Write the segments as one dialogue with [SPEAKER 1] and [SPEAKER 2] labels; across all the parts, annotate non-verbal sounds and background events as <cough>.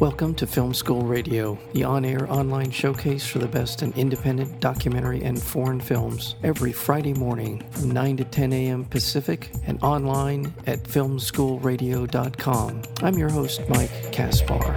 [SPEAKER 1] Welcome to Film School Radio, the on air online showcase for the best in independent documentary and foreign films, every Friday morning from 9 to 10 a.m. Pacific and online at filmschoolradio.com. I'm your host, Mike Kaspar.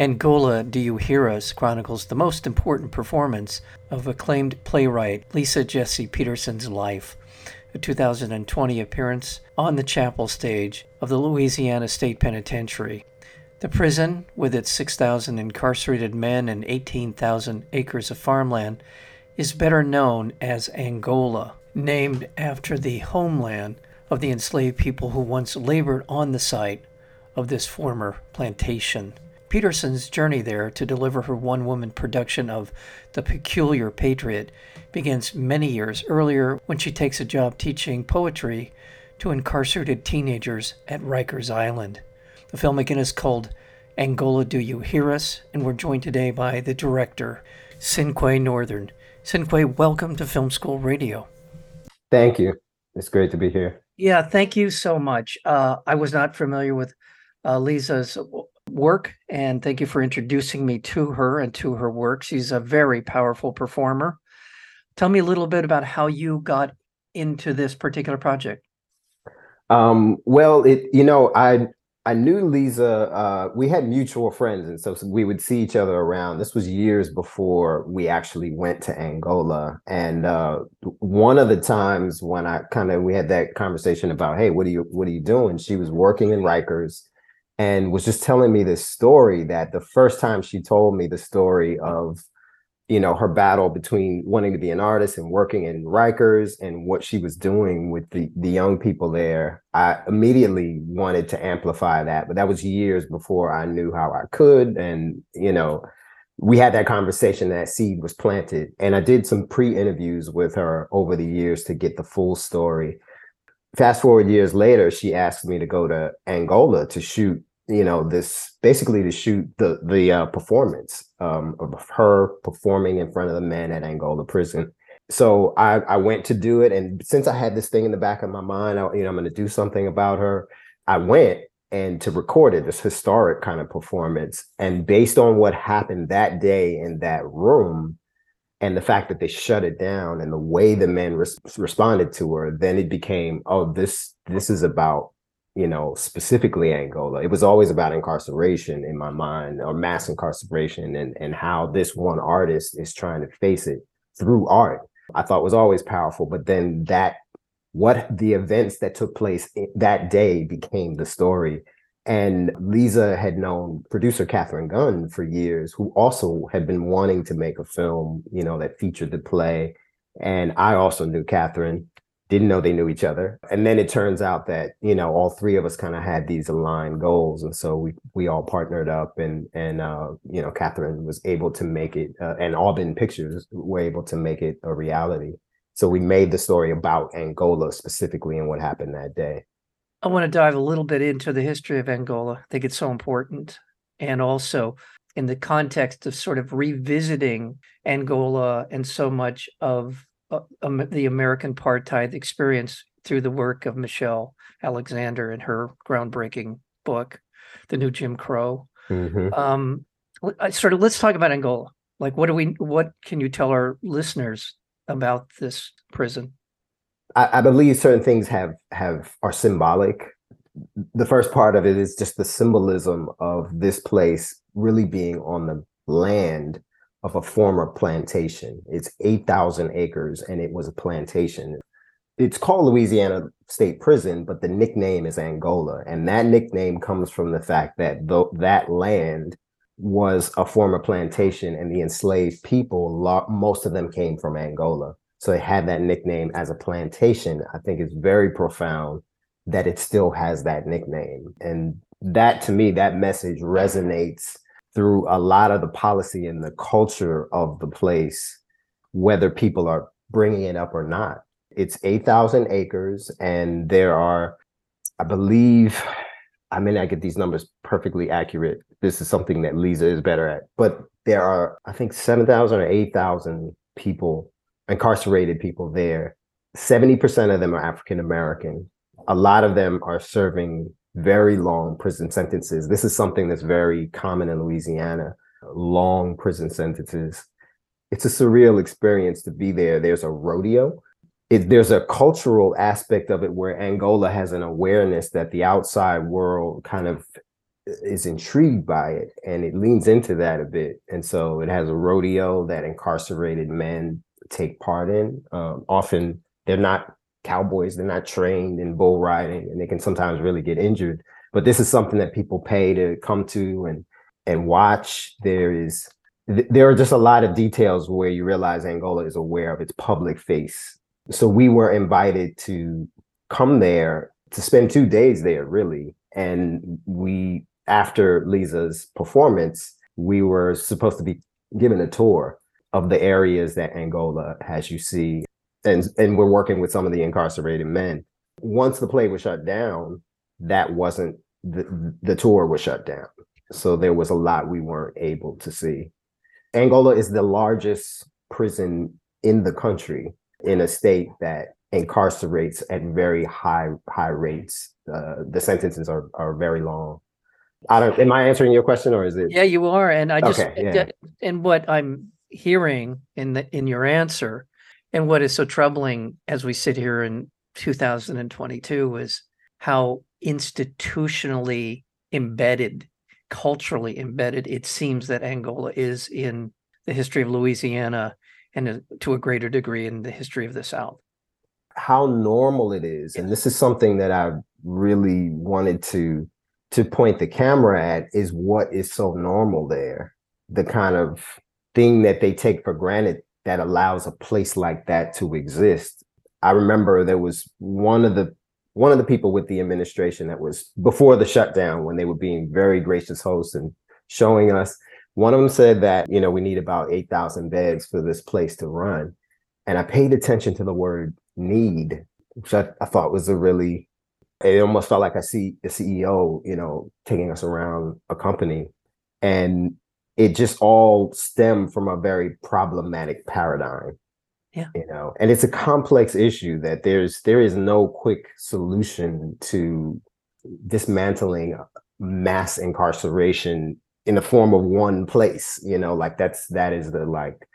[SPEAKER 1] Angola, Do You Hear Us chronicles the most important performance of acclaimed playwright Lisa Jessie Peterson's life a 2020 appearance on the chapel stage of the Louisiana State Penitentiary. The prison, with its 6,000 incarcerated men and 18,000 acres of farmland, is better known as Angola, named after the homeland of the enslaved people who once labored on the site of this former plantation. Peterson's journey there to deliver her one woman production of The Peculiar Patriot begins many years earlier when she takes a job teaching poetry to incarcerated teenagers at Rikers Island. The film again is called Angola Do You Hear Us? and we're joined today by the director, Cinque Northern. Cinque, welcome to Film School Radio.
[SPEAKER 2] Thank you. It's great to be here.
[SPEAKER 1] Yeah, thank you so much. Uh, I was not familiar with uh, Lisa's work, and thank you for introducing me to her and to her work. She's a very powerful performer. Tell me a little bit about how you got into this particular project.
[SPEAKER 2] Um, well, it you know I I knew Lisa. Uh, we had mutual friends, and so we would see each other around. This was years before we actually went to Angola. And uh, one of the times when I kind of we had that conversation about, hey, what are you what are you doing? She was working in Rikers and was just telling me this story that the first time she told me the story of you know her battle between wanting to be an artist and working in Rikers and what she was doing with the the young people there I immediately wanted to amplify that but that was years before I knew how I could and you know we had that conversation that seed was planted and I did some pre-interviews with her over the years to get the full story. Fast forward years later she asked me to go to Angola to shoot you know this basically to shoot the the uh, performance um, of her performing in front of the men at Angola prison. So I I went to do it, and since I had this thing in the back of my mind, I, you know I'm going to do something about her. I went and to record it, this historic kind of performance, and based on what happened that day in that room, and the fact that they shut it down and the way the men res- responded to her, then it became oh this this is about you know, specifically Angola. It was always about incarceration in my mind, or mass incarceration, and and how this one artist is trying to face it through art. I thought was always powerful, but then that what the events that took place that day became the story. And Lisa had known producer Catherine Gund for years, who also had been wanting to make a film, you know, that featured the play. And I also knew Catherine didn't know they knew each other. And then it turns out that, you know, all three of us kind of had these aligned goals. And so we we all partnered up and and uh, you know, Catherine was able to make it uh, and Aubin Pictures were able to make it a reality. So we made the story about Angola specifically and what happened that day.
[SPEAKER 1] I want to dive a little bit into the history of Angola. I think it's so important. And also in the context of sort of revisiting Angola and so much of uh, um, the American apartheid experience through the work of Michelle Alexander in her groundbreaking book, The New Jim Crow. Mm-hmm. Um, sort of let's talk about Angola. Like, what do we? What can you tell our listeners about this prison?
[SPEAKER 2] I, I believe certain things have have are symbolic. The first part of it is just the symbolism of this place really being on the land of a former plantation. It's 8,000 acres and it was a plantation. It's called Louisiana State Prison, but the nickname is Angola. And that nickname comes from the fact that th- that land was a former plantation and the enslaved people, lo- most of them came from Angola. So they had that nickname as a plantation. I think it's very profound that it still has that nickname. And that to me, that message resonates through a lot of the policy and the culture of the place, whether people are bringing it up or not. It's 8,000 acres, and there are, I believe, I may not get these numbers perfectly accurate. This is something that Lisa is better at, but there are, I think, 7,000 or 8,000 people, incarcerated people there. 70% of them are African American. A lot of them are serving very long prison sentences. This is something that's very common in Louisiana long prison sentences. It's a surreal experience to be there. There's a rodeo. It, there's a cultural aspect of it where Angola has an awareness that the outside world kind of is intrigued by it and it leans into that a bit. And so it has a rodeo that incarcerated men take part in. Um, often they're not cowboys, they're not trained in bull riding, and they can sometimes really get injured. But this is something that people pay to come to and and watch. There is there are just a lot of details where you realize Angola is aware of its public face. So we were invited to come there to spend two days there, really. And we, after Lisa's performance, we were supposed to be given a tour of the areas that Angola has you see. And, and we're working with some of the incarcerated men. Once the play was shut down, that wasn't the, the tour was shut down. So there was a lot we weren't able to see. Angola is the largest prison in the country in a state that incarcerates at very high high rates. Uh, the sentences are are very long. I don't. Am I answering your question or is it?
[SPEAKER 1] Yeah, you are. And I just
[SPEAKER 2] Okay, yeah.
[SPEAKER 1] and what I'm hearing in the in your answer, and what is so troubling as we sit here in 2022 is how institutionally embedded, culturally embedded it seems that Angola is in the history of Louisiana and uh, to a greater degree in the history of the South.
[SPEAKER 2] how normal it is and this is something that i really wanted to to point the camera at is what is so normal there the kind of thing that they take for granted that allows a place like that to exist. I remember there was one of the one of the people with the administration that was before the shutdown when they were being very gracious hosts and showing us. One of them said that you know we need about 8000 beds for this place to run. And I paid attention to the word need, which I, I thought was a really it almost felt like I see the CEO, you know, taking us around a company. And it just all stemmed from a very problematic paradigm.
[SPEAKER 1] Yeah.
[SPEAKER 2] You know, and it's a complex issue that there's there is no quick solution to dismantling mass incarceration in the form of one place. You know, like that's that is the like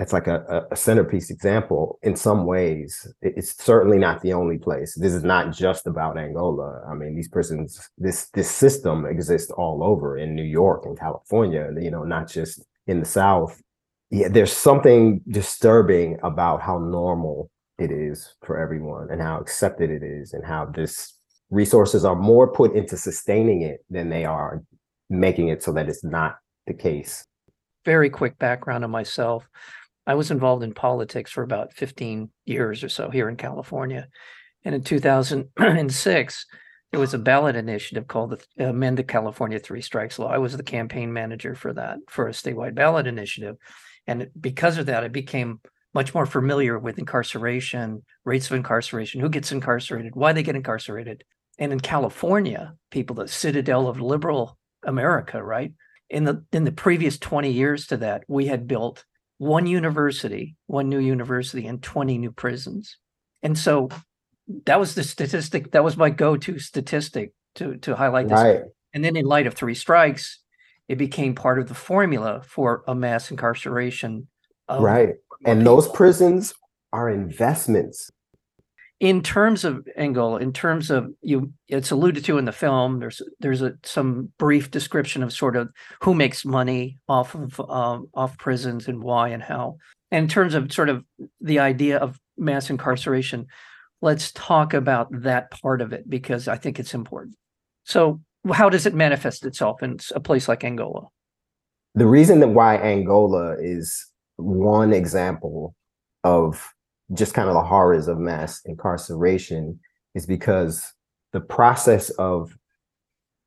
[SPEAKER 2] that's like a, a centerpiece example in some ways. It's certainly not the only place. This is not just about Angola. I mean, these prisons, this this system exists all over in New York and California, you know, not just in the South. Yeah, there's something disturbing about how normal it is for everyone and how accepted it is and how this resources are more put into sustaining it than they are making it so that it's not the case.
[SPEAKER 1] Very quick background on myself. I was involved in politics for about 15 years or so here in California. And in 2006, <clears throat> there was a ballot initiative called the Amend the California Three Strikes Law. I was the campaign manager for that, for a statewide ballot initiative. And because of that, I became much more familiar with incarceration, rates of incarceration, who gets incarcerated, why they get incarcerated. And in California, people, the citadel of liberal America, right? In the in the previous 20 years to that, we had built one university, one new university, and 20 new prisons. And so that was the statistic, that was my go-to statistic to to highlight this.
[SPEAKER 2] Right.
[SPEAKER 1] And then in light of three strikes, it became part of the formula for a mass incarceration of
[SPEAKER 2] Right. And those prisons are investments.
[SPEAKER 1] In terms of Angola, in terms of you, it's alluded to in the film. There's there's a some brief description of sort of who makes money off of um, off prisons and why and how. And in terms of sort of the idea of mass incarceration, let's talk about that part of it because I think it's important. So, how does it manifest itself in a place like Angola?
[SPEAKER 2] The reason that why Angola is one example of just kind of the horrors of mass incarceration is because the process of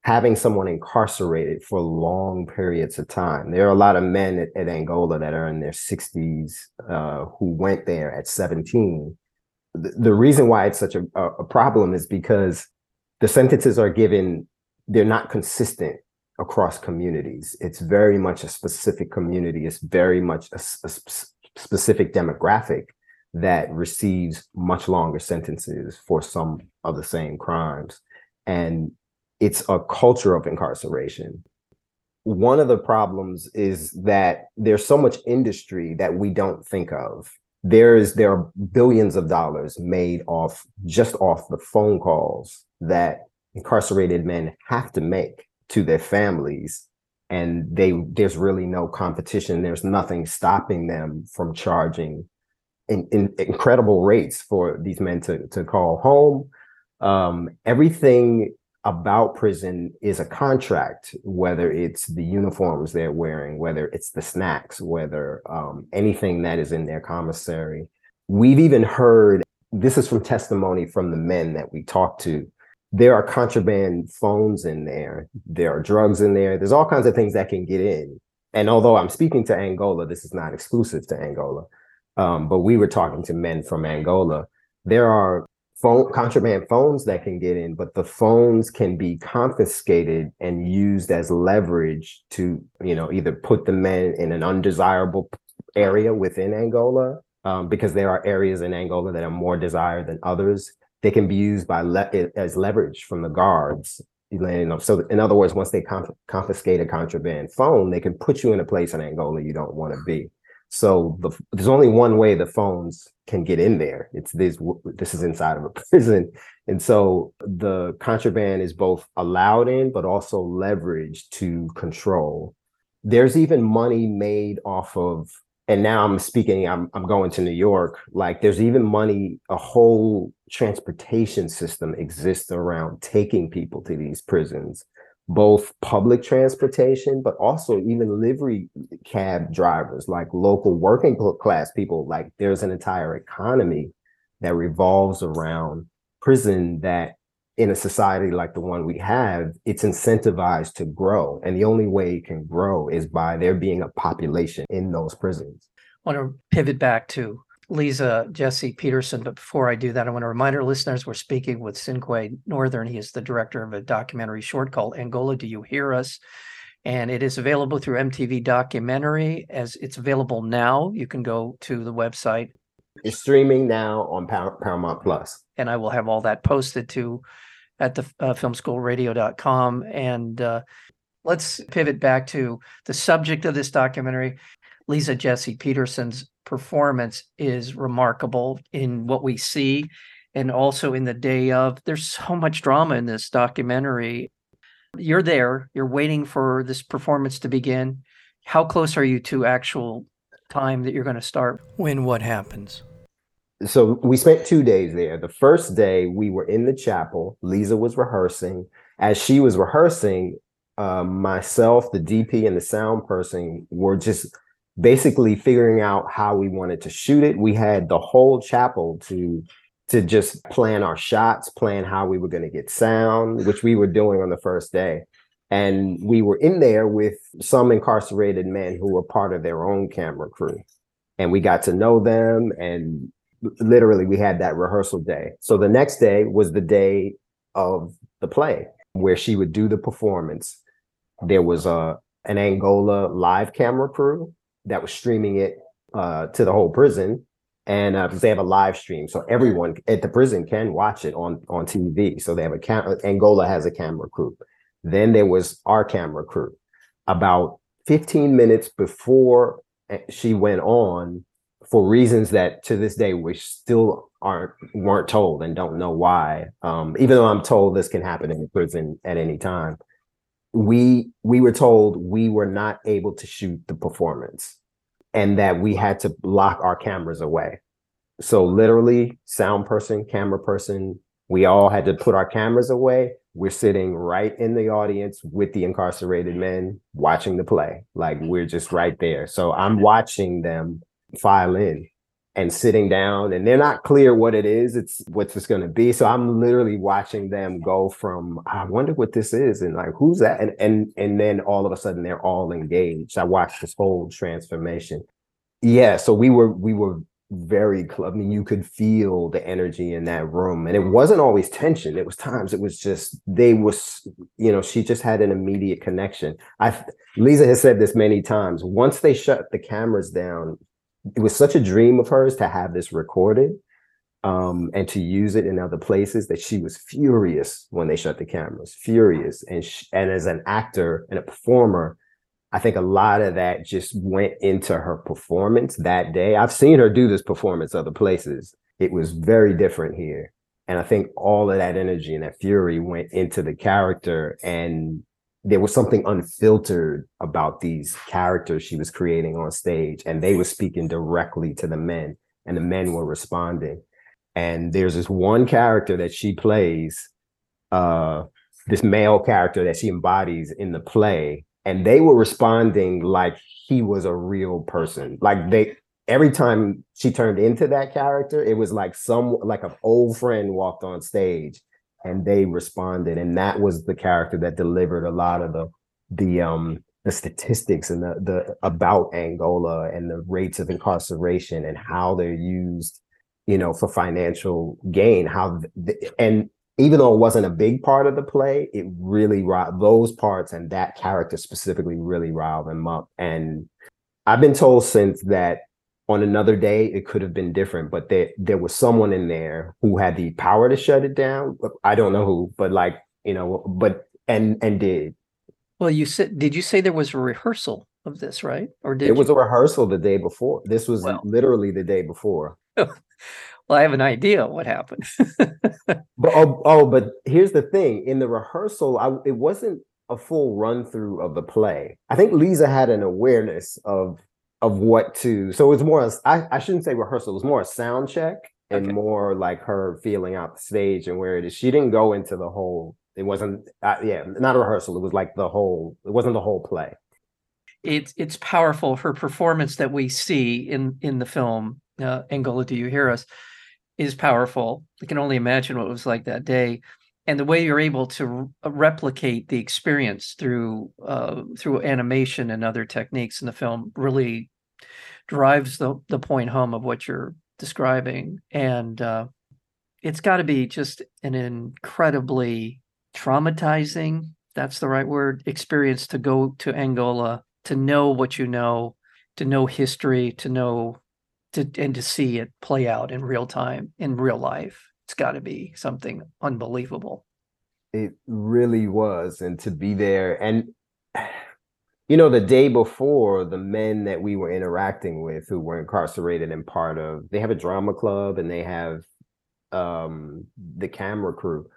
[SPEAKER 2] having someone incarcerated for long periods of time. There are a lot of men at, at Angola that are in their 60s uh, who went there at 17. The, the reason why it's such a, a problem is because the sentences are given, they're not consistent across communities. It's very much a specific community. It's very much a, a s- specific demographic that receives much longer sentences for some of the same crimes. And it's a culture of incarceration. One of the problems is that there's so much industry that we don't think of. There's there are billions of dollars made off just off the phone calls that incarcerated men have to make to their families and they there's really no competition there's nothing stopping them from charging in, in incredible rates for these men to, to call home um, everything about prison is a contract whether it's the uniforms they're wearing whether it's the snacks whether um, anything that is in their commissary we've even heard this is from testimony from the men that we talked to there are contraband phones in there. There are drugs in there. There's all kinds of things that can get in. And although I'm speaking to Angola, this is not exclusive to Angola. Um, but we were talking to men from Angola. There are phone contraband phones that can get in, but the phones can be confiscated and used as leverage to, you know, either put the men in an undesirable area within Angola, um, because there are areas in Angola that are more desired than others they can be used by le- as leverage from the guards. You know, so in other words, once they conf- confiscate a contraband phone, they can put you in a place in Angola you don't want to be. So the, there's only one way the phones can get in there. It's this. This is inside of a <laughs> prison, and so the contraband is both allowed in, but also leveraged to control. There's even money made off of and now I'm speaking, I'm I'm going to New York. Like there's even money, a whole transportation system exists around taking people to these prisons, both public transportation, but also even livery cab drivers, like local working class people. Like there's an entire economy that revolves around prison that in a society like the one we have, it's incentivized to grow. And the only way it can grow is by there being a population in those prisons.
[SPEAKER 1] I want to pivot back to Lisa Jessie Peterson. But before I do that, I want to remind our listeners we're speaking with Cinque Northern. He is the director of a documentary short called Angola Do You Hear Us? And it is available through MTV Documentary as it's available now. You can go to the website.
[SPEAKER 2] It's streaming now on Paramount Plus.
[SPEAKER 1] And I will have all that posted to at the uh, filmschoolradio.com. And uh, let's pivot back to the subject of this documentary. Lisa Jessie Peterson's performance is remarkable in what we see and also in the day of. There's so much drama in this documentary. You're there, you're waiting for this performance to begin. How close are you to actual time that you're going to start? When what happens?
[SPEAKER 2] so we spent two days there. The first day we were in the chapel. Lisa was rehearsing. As she was rehearsing, uh, myself, the DP, and the sound person were just basically figuring out how we wanted to shoot it. We had the whole chapel to to just plan our shots, plan how we were going to get sound, which we were doing on the first day. And we were in there with some incarcerated men who were part of their own camera crew. And we got to know them and literally we had that rehearsal day. So the next day was the day of the play where she would do the performance. There was a an Angola live camera crew that was streaming it uh, to the whole prison, and uh, they have a live stream, so everyone at the prison can watch it on on TV. So they have a camera. Angola has a camera crew. Then there was our camera crew. About 15 minutes before eh, she went on, for reasons that to this day we still aren't weren't told and don't know why. Um, even though I'm told this can happen in the prison at any time, we we were told we were not able to shoot the performance, and that we had to lock our cameras away. So literally, sound person, camera person, we all had to put our cameras away. We're sitting right in the audience with the incarcerated men watching the play. Like we're just right there. So I'm watching them file in and sitting down and they're not clear what it is it's what's it's going to be. So i'm literally watching them go from i wonder what this is and like who's that? And and and then all of a sudden they're all engaged. I watched this whole transformation. Yeah so we were we were very close. i mean you could feel the energy in that room and it wasn't always tension it was times it was just they was you know she just had an immediate connection. I lisa has said this many times once they shut the cameras down it was such a dream of hers to have this recorded um, and to use it in other places that she was furious when they shut the cameras, furious. And sh- and as an actor and a performer, I think a lot of that just went into her performance that day. I've seen her do this performance other places. It was very different here. And I think all of that energy and that fury went into the character. And there was something unfiltered about these characters she was creating on stage. And they were speaking directly to the men, and the men were responding and there's this one character that she plays uh this male character that she embodies in the play and they were responding like he was a real person like they every time she turned into that character it was like some like an old friend walked on stage and they responded and that was the character that delivered a lot of the the um the statistics and the the about Angola and the rates of incarceration and how they're used you know, for financial gain. How and even though it wasn't a big part of the play, it really those parts and that character specifically really riled them up. And I've been told since that on another day it could have been different, but there there was someone in there who had the power to shut it down. I don't know who, but like you know, but and and did.
[SPEAKER 1] Well, you said did you say there was a rehearsal of this, right?
[SPEAKER 2] Or did it was you? a rehearsal the day before? This was well, literally the day before. <laughs>
[SPEAKER 1] well, I have an idea what happened. <laughs>
[SPEAKER 2] but oh, oh, but here's the thing: in the rehearsal, I, it wasn't a full run through of the play. I think Lisa had an awareness of of what to. So it was more. I, I shouldn't say rehearsal. It was more a sound check and okay. more like her feeling out the stage and where it is. She didn't go into the whole. It wasn't. Uh, yeah, not a rehearsal. It was like the whole. It wasn't the whole play.
[SPEAKER 1] It's it's powerful. Her performance that we see in in the film uh, Angola, do you hear us? Is powerful. I can only imagine what it was like that day, and the way you're able to uh, replicate the experience through uh, through animation and other techniques in the film really drives the the point home of what you're describing, and uh, it's got to be just an incredibly traumatizing that's the right word experience to go to Angola to know what you know to know history to know to and to see it play out in real time in real life. It's got to be something unbelievable.
[SPEAKER 2] It really was and to be there and you know the day before the men that we were interacting with who were incarcerated and part of they have a drama club and they have um the camera crew.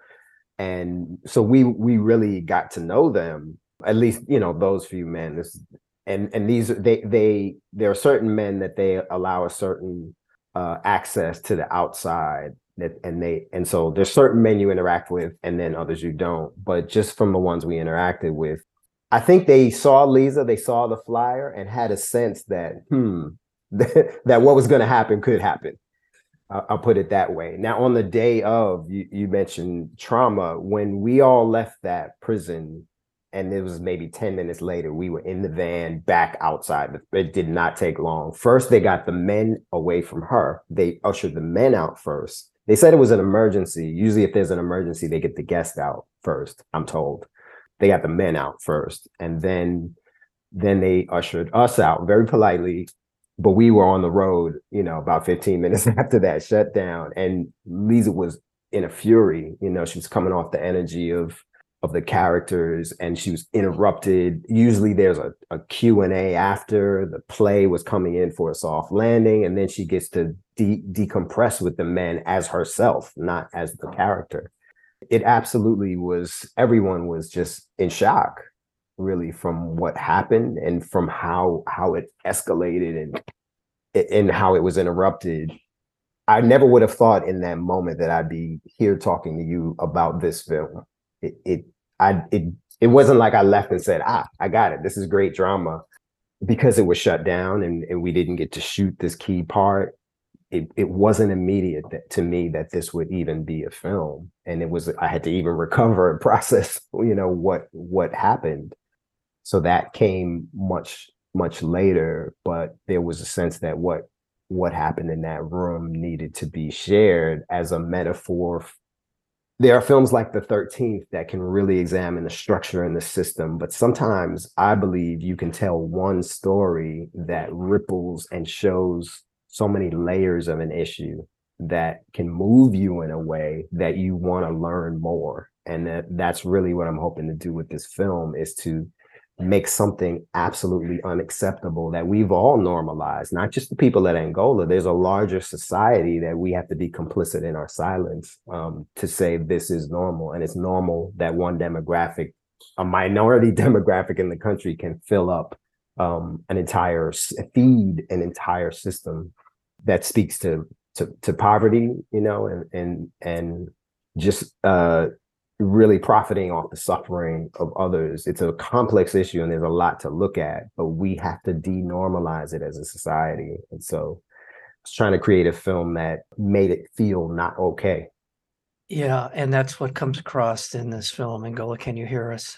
[SPEAKER 2] And so we we really got to know them at least you know those few men. This and and these they they there are certain men that they allow a certain uh, access to the outside that and they and so there's certain men you interact with and then others you don't. But just from the ones we interacted with i think they saw lisa they saw the flyer and had a sense that hmm. <laughs> that what was going to happen could happen. I'll put it that way. Now, on the day of, you, you mentioned trauma. When we all left that prison and it was maybe 10 minutes later we were in the van back outside. It did not take long. First they got the men away from her. They ushered the men out first. They said it was an emergency. Usually if there's an emergency they get the guest out first i'm told they got the men out first and then then they ushered us out very politely but we were on the road you know about 15 <laughs> minutes after that shutdown and lisa was in a fury you know she was coming off the energy of of the characters and she was interrupted. Usually there's a, a q&a after the play was coming in for a soft landing and then she gets to de- decompress with the men as herself not as the character it absolutely was everyone was just in shock really from what happened and from how how it escalated and and how it was interrupted i never would have thought in that moment that i'd be here talking to you about this film it, it I it it wasn't like I left and said, ah, I got it. This is great drama. Because it was shut down and, and we didn't get to shoot this key part, it, it wasn't immediate that, to me that this would even be a film. And it was I had to even <laughs> recover and process, you know, what what happened. So that came much, much later, but there was a sense that what what happened in that room needed to be shared as a metaphor there are films like The 13th that can really examine the structure and the system, but sometimes I believe you can tell one story that ripples and shows so many layers of an issue that can move you in a way that you want to learn more. And that that's really what I'm hoping to do with this film is to make something absolutely unacceptable that we've all normalized, not just the people at Angola. There's a larger society that we have to be complicit in our silence um, to say this is normal. And it's normal that one demographic, a minority <laughs> demographic in the country, can fill up um, an entire feed, an entire system that speaks to to, to poverty, you know, and and and just uh, really profiting off the suffering of others. It's a complex issue and there's a lot to look at, but we have to denormalize it as a society. And so I was trying to create a film that made it feel not okay.
[SPEAKER 1] Yeah, and that's what comes across in this film. Angola, can you hear us?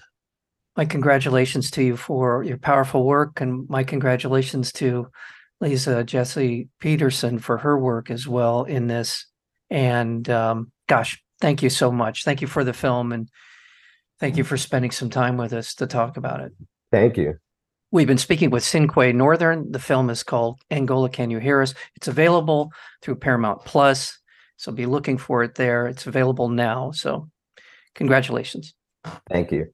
[SPEAKER 1] My congratulations to you for your powerful work, and my congratulations to Lisa Jessie Peterson for her work as well in this. And um, gosh, thank you so much. Thank you for the film and thank you for spending some time with us to talk about it.
[SPEAKER 2] Thank you.
[SPEAKER 1] We've been speaking with Cinque Northern. The film is called Angola Can You Hear Us? It's available through Paramount Plus, so be looking for it there. It's available now. So, congratulations.
[SPEAKER 2] Thank you.